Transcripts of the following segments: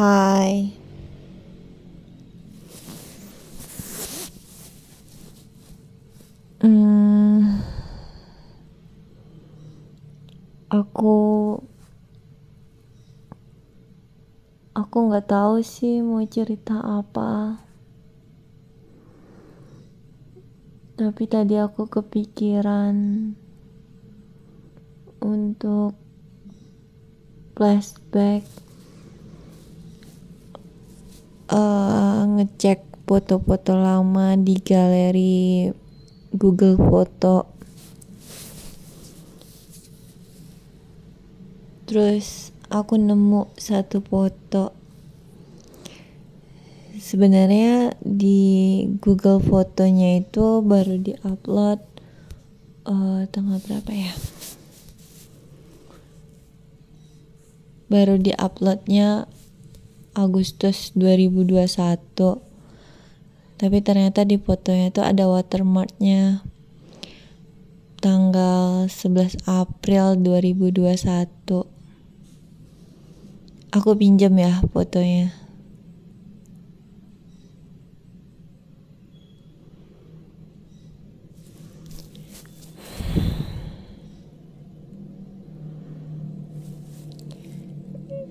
Hai. Hmm, aku aku nggak tahu sih mau cerita apa. Tapi tadi aku kepikiran untuk flashback uh, ngecek foto-foto lama di galeri Google Foto. Terus aku nemu satu foto. Sebenarnya di Google Fotonya itu baru diupload uh, tanggal berapa ya? Baru diuploadnya Agustus 2021 tapi ternyata di fotonya itu ada watermarknya. Tanggal 11 April 2021 aku pinjam ya fotonya.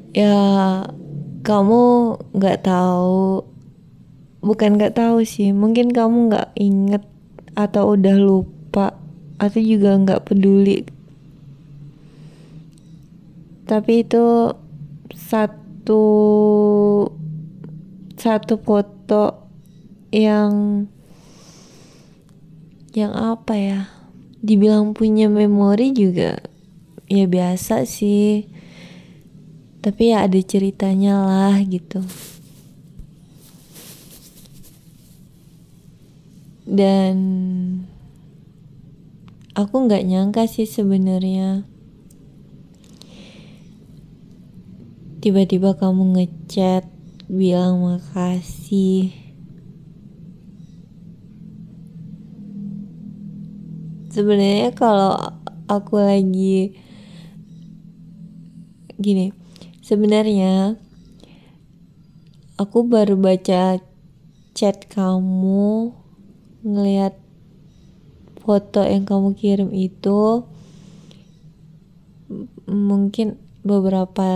Ya kamu nggak tahu bukan nggak tahu sih mungkin kamu nggak inget atau udah lupa atau juga nggak peduli. Tapi itu satu satu foto yang yang apa ya dibilang punya memori juga ya biasa sih tapi ya ada ceritanya lah gitu. Dan aku nggak nyangka sih sebenarnya. Tiba-tiba kamu ngechat bilang makasih. Sebenarnya kalau aku lagi gini Sebenarnya aku baru baca chat kamu ngelihat foto yang kamu kirim itu mungkin beberapa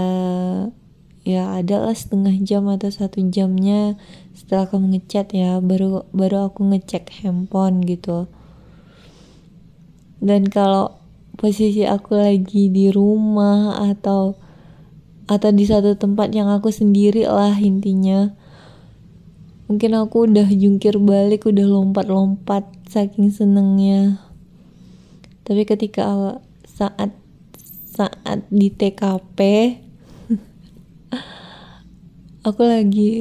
ya ada lah setengah jam atau satu jamnya setelah kamu ngechat ya baru baru aku ngecek handphone gitu. Dan kalau posisi aku lagi di rumah atau atau di satu tempat yang aku sendiri lah intinya. Mungkin aku udah jungkir balik udah lompat-lompat saking senengnya. Tapi ketika saat saat di TKP aku lagi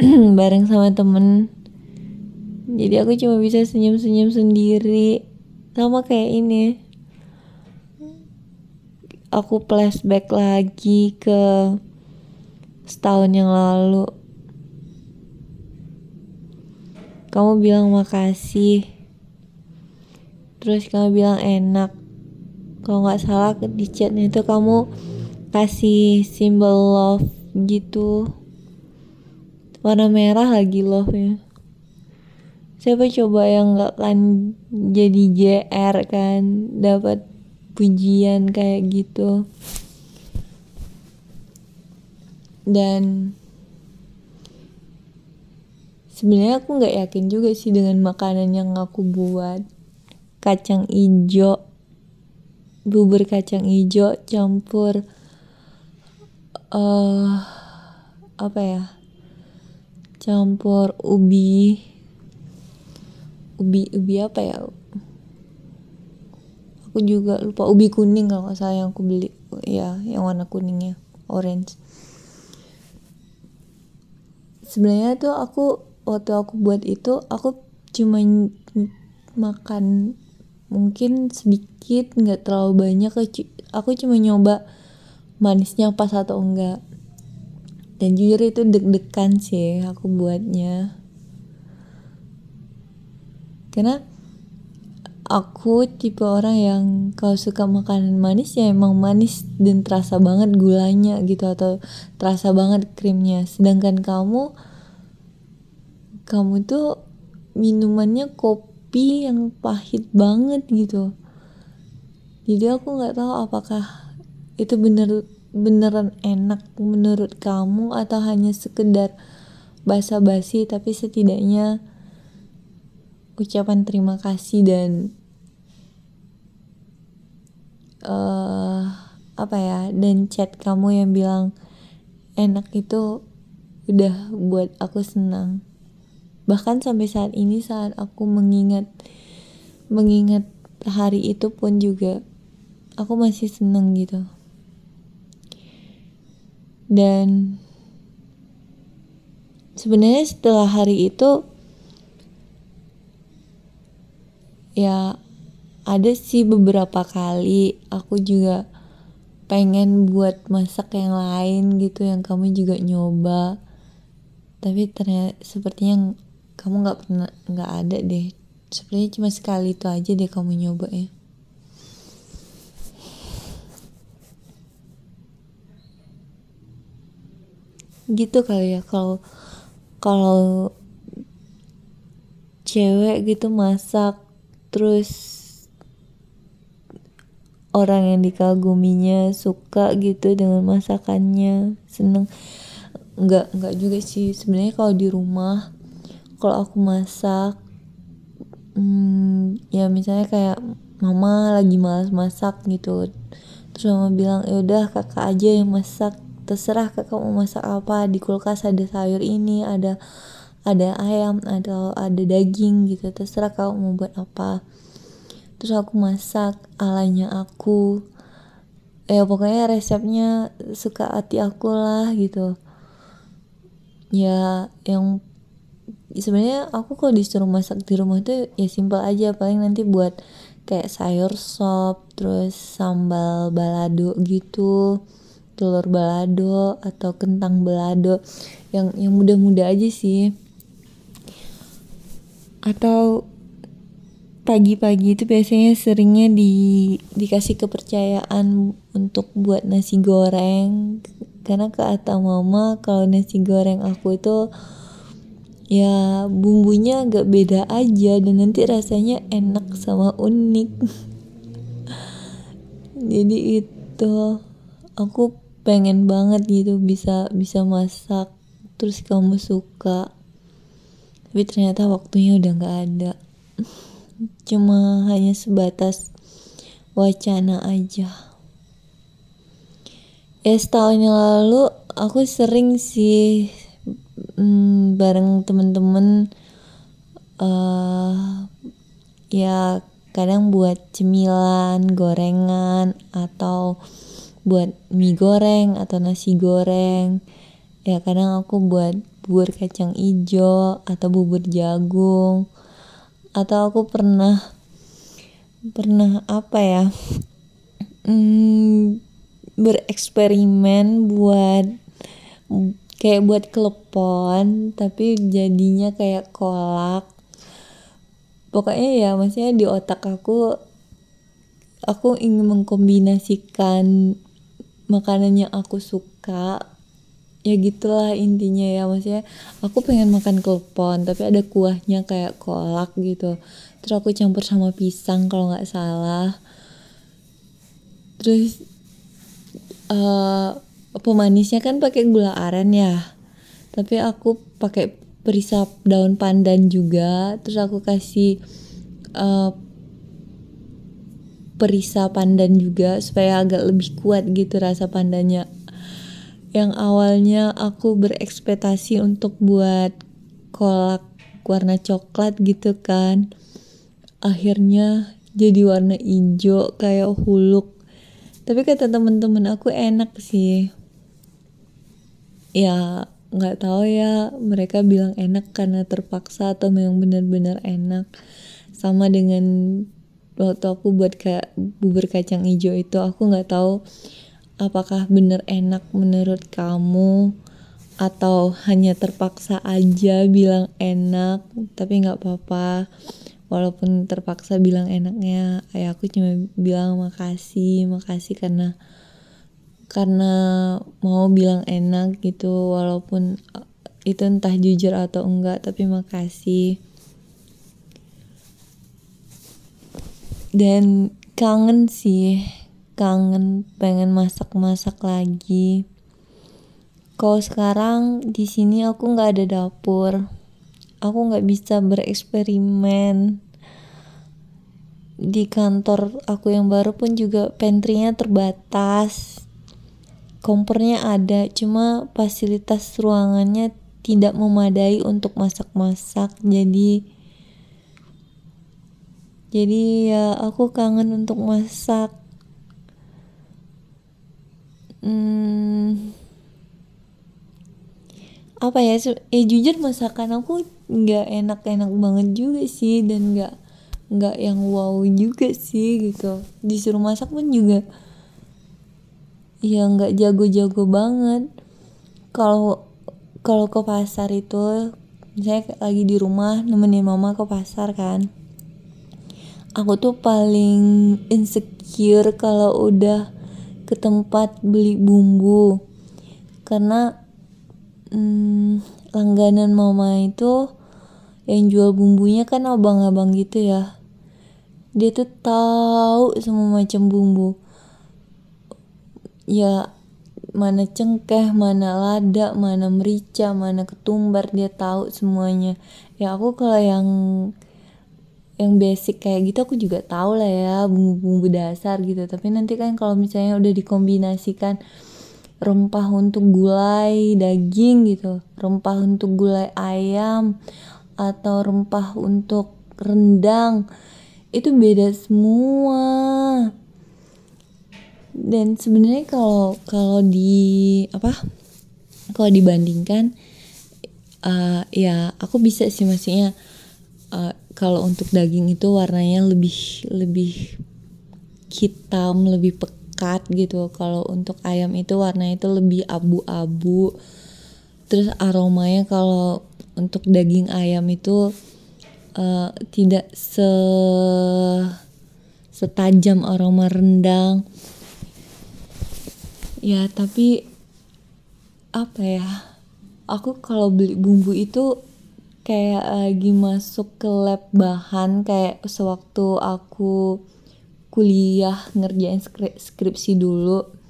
bareng sama temen. Jadi aku cuma bisa senyum-senyum sendiri. Sama kayak ini aku flashback lagi ke setahun yang lalu. Kamu bilang makasih. Terus kamu bilang enak. Kalau nggak salah di chatnya itu kamu kasih simbol love gitu. Warna merah lagi love nya siapa coba yang nggak kan jadi JR kan? Dapat pujian kayak gitu. Dan sebenarnya aku nggak yakin juga sih dengan makanan yang aku buat. Kacang ijo bubur kacang ijo campur uh, apa ya? Campur ubi. Ubi ubi apa ya aku juga lupa ubi kuning kalau nggak salah yang aku beli. Ya yang warna kuningnya orange. Sebenarnya tuh aku waktu aku buat itu aku cuma makan mungkin sedikit nggak terlalu banyak aku cuma nyoba manisnya pas atau enggak. Dan jujur itu deg-degan sih aku buatnya. Karena aku tipe orang yang kalau suka makanan manis ya emang manis dan terasa banget gulanya gitu atau terasa banget krimnya. Sedangkan kamu kamu tuh minumannya kopi yang pahit banget gitu. Jadi aku nggak tahu apakah itu bener beneran enak menurut kamu atau hanya sekedar basa-basi tapi setidaknya ucapan terima kasih dan uh, apa ya dan chat kamu yang bilang enak itu udah buat aku senang. Bahkan sampai saat ini saat aku mengingat mengingat hari itu pun juga aku masih senang gitu. Dan sebenarnya setelah hari itu ya ada sih beberapa kali aku juga pengen buat masak yang lain gitu yang kamu juga nyoba. Tapi ternyata sepertinya kamu nggak pernah nggak ada deh. Sepertinya cuma sekali itu aja deh kamu nyoba ya. Gitu kali ya kalau kalau cewek gitu masak terus orang yang dikaguminya suka gitu dengan masakannya seneng. Nggak nggak juga sih. Sebenarnya kalau di rumah kalau aku masak hmm, ya misalnya kayak mama lagi malas masak gitu. Terus mama bilang ya udah kakak aja yang masak. Terserah kakak mau masak apa. Di kulkas ada sayur ini ada ada ayam ada ada daging gitu. Terserah kamu mau buat apa terus aku masak alanya aku. Ya pokoknya resepnya suka hati aku lah gitu. Ya yang sebenarnya aku kalau disuruh masak di rumah tuh ya simpel aja. Paling nanti buat kayak sayur sop terus sambal balado gitu telur balado atau kentang balado. Yang yang mudah-mudah aja sih. Atau pagi-pagi itu biasanya seringnya di dikasih kepercayaan untuk buat nasi goreng. Karena kata mama kalau nasi goreng aku itu ya bumbunya agak beda aja dan nanti rasanya enak sama unik. Jadi itu aku pengen banget gitu bisa bisa masak terus kamu suka. Tapi ternyata waktunya udah nggak ada cuma hanya sebatas wacana aja. Ya setahun yang lalu aku sering sih hmm, bareng temen-temen uh, ya kadang buat cemilan gorengan atau buat mie goreng atau nasi goreng. Ya kadang aku buat bubur kacang ijo atau bubur jagung atau aku pernah pernah apa ya hmm, bereksperimen buat kayak buat klepon tapi jadinya kayak kolak. Pokoknya ya maksudnya di otak aku aku ingin mengkombinasikan makanan yang aku suka ya gitulah intinya ya maksudnya aku pengen makan klepon tapi ada kuahnya kayak kolak gitu. Terus aku campur sama pisang kalau nggak salah. Terus uh, pemanisnya kan pakai gula aren ya. Tapi aku pakai perisap daun pandan juga. Terus aku kasih uh, perisap pandan juga supaya agak lebih kuat gitu rasa pandannya yang awalnya aku berekspektasi untuk buat kolak warna coklat gitu kan. Akhirnya jadi warna hijau kayak huluk. Tapi kata temen-temen aku enak sih. Ya nggak tahu ya mereka bilang enak karena terpaksa atau memang benar-benar enak. Sama dengan waktu aku buat kayak bubur kacang hijau itu aku nggak tahu apakah bener enak menurut kamu? Atau hanya terpaksa aja bilang enak tapi nggak apa-apa. Walaupun terpaksa bilang enaknya ayah aku cuma bilang makasih makasih karena karena mau bilang enak gitu. Walaupun eh, itu entah jujur atau enggak tapi makasih. Dan kangen sih kangen pengen masak-masak lagi. Kalau sekarang di sini aku nggak ada dapur. Aku nggak bisa bereksperimen. Di kantor aku yang baru pun juga pantrynya terbatas. Kompornya ada cuma fasilitas ruangannya tidak memadai untuk masak-masak. Jadi jadi ya aku kangen untuk masak hmm, apa ya eh jujur masakan aku nggak enak-enak banget juga sih dan nggak nggak yang wow juga sih gitu. Disuruh masak pun juga ya nggak jago-jago banget. Kalau kalau ke pasar itu misalnya lagi di rumah nemenin mama ke pasar kan aku tuh paling insecure kalau udah ke tempat beli bumbu. Karena hmm, langganan mama itu yang jual bumbunya kan abang-abang gitu ya. Dia tuh tahu semua macam bumbu. Ya mana cengkeh, mana lada, mana merica, mana ketumbar dia tahu semuanya. Ya aku kalau yang yang basic kayak gitu aku juga tahu lah ya bumbu-bumbu dasar gitu. Tapi nanti kan kalau misalnya udah dikombinasikan rempah untuk gulai daging gitu, rempah untuk gulai ayam atau rempah untuk rendang itu beda semua dan sebenarnya kalau kalau di apa kalau dibandingkan uh, ya aku bisa sih maksudnya uh, kalau untuk daging itu warnanya lebih lebih hitam lebih pekat gitu. Kalau untuk ayam itu warnanya itu lebih abu-abu. Terus aromanya kalau untuk daging ayam itu uh, tidak se setajam aroma rendang. Ya tapi apa ya? Aku kalau beli bumbu itu kayak lagi masuk ke lab bahan kayak sewaktu aku kuliah ngerjain skripsi dulu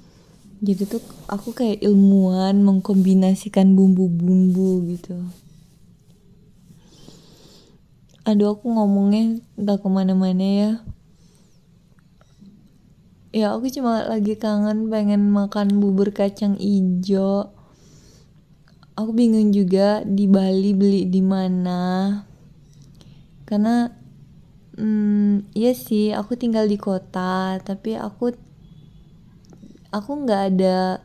jadi tuh aku kayak ilmuwan mengkombinasikan bumbu-bumbu gitu. Aduh aku ngomongnya gak ke mana-mana ya. Ya aku cuma lagi kangen pengen makan bubur kacang ijo aku bingung juga di Bali beli di mana. Karena hmm, iya sih aku tinggal di kota tapi aku aku nggak ada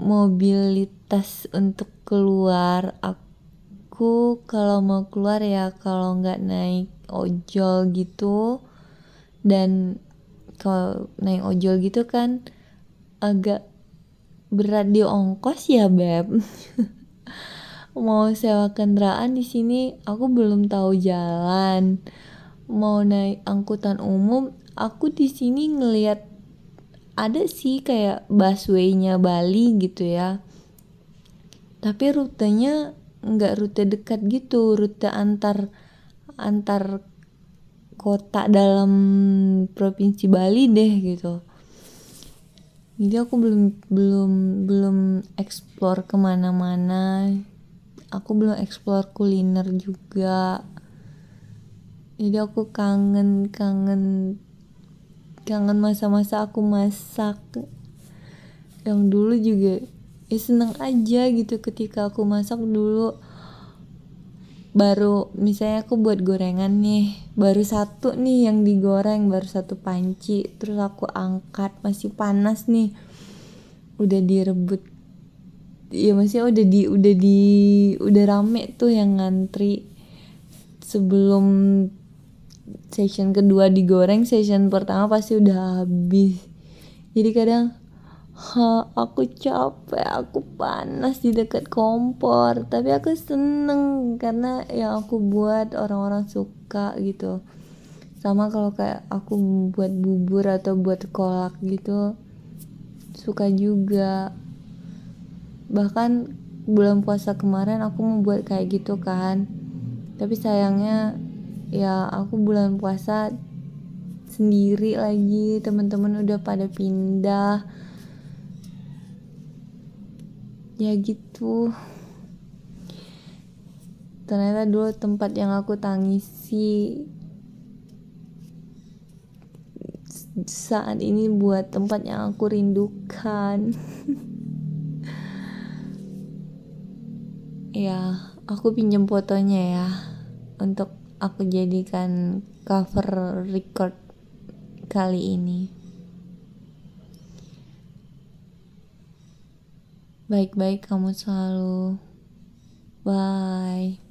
mobilitas untuk keluar. Aku kalau mau keluar ya kalau nggak naik ojol gitu. Dan kalau naik ojol gitu kan agak berat di ongkos ya beb? Mau sewa kendaraan di sini aku belum tahu jalan. Mau naik angkutan umum aku di sini ngelihat ada sih kayak busway-nya Bali gitu ya. Tapi rutenya nggak rute dekat gitu rute antar antar kota dalam provinsi Bali deh gitu jadi aku belum belum belum explore ke mana-mana. Aku belum explore kuliner juga. Jadi aku kangen kangen kangen masa-masa aku masak. Yang dulu juga ya seneng aja gitu ketika aku masak dulu baru misalnya aku buat gorengan nih baru satu nih yang digoreng baru satu panci terus aku angkat masih panas nih udah direbut. Ya masih udah di udah di udah rame tuh yang ngantri. Sebelum session kedua digoreng session pertama pasti udah habis. Jadi kadang ha aku capek aku panas di dekat kompor. Tapi aku seneng karena yang aku buat orang-orang suka gitu. Sama kalau kayak aku buat bubur atau buat kolak gitu suka juga. Bahkan bulan puasa kemarin aku membuat kayak gitu kan. Tapi sayangnya ya aku bulan puasa sendiri lagi. Teman-teman udah pada pindah ya gitu. Ternyata dulu tempat yang aku tangisi saat ini buat tempat yang aku rindukan. Ya aku pinjam fotonya ya untuk aku jadikan cover record kali ini Baik-baik kamu selalu. Bye.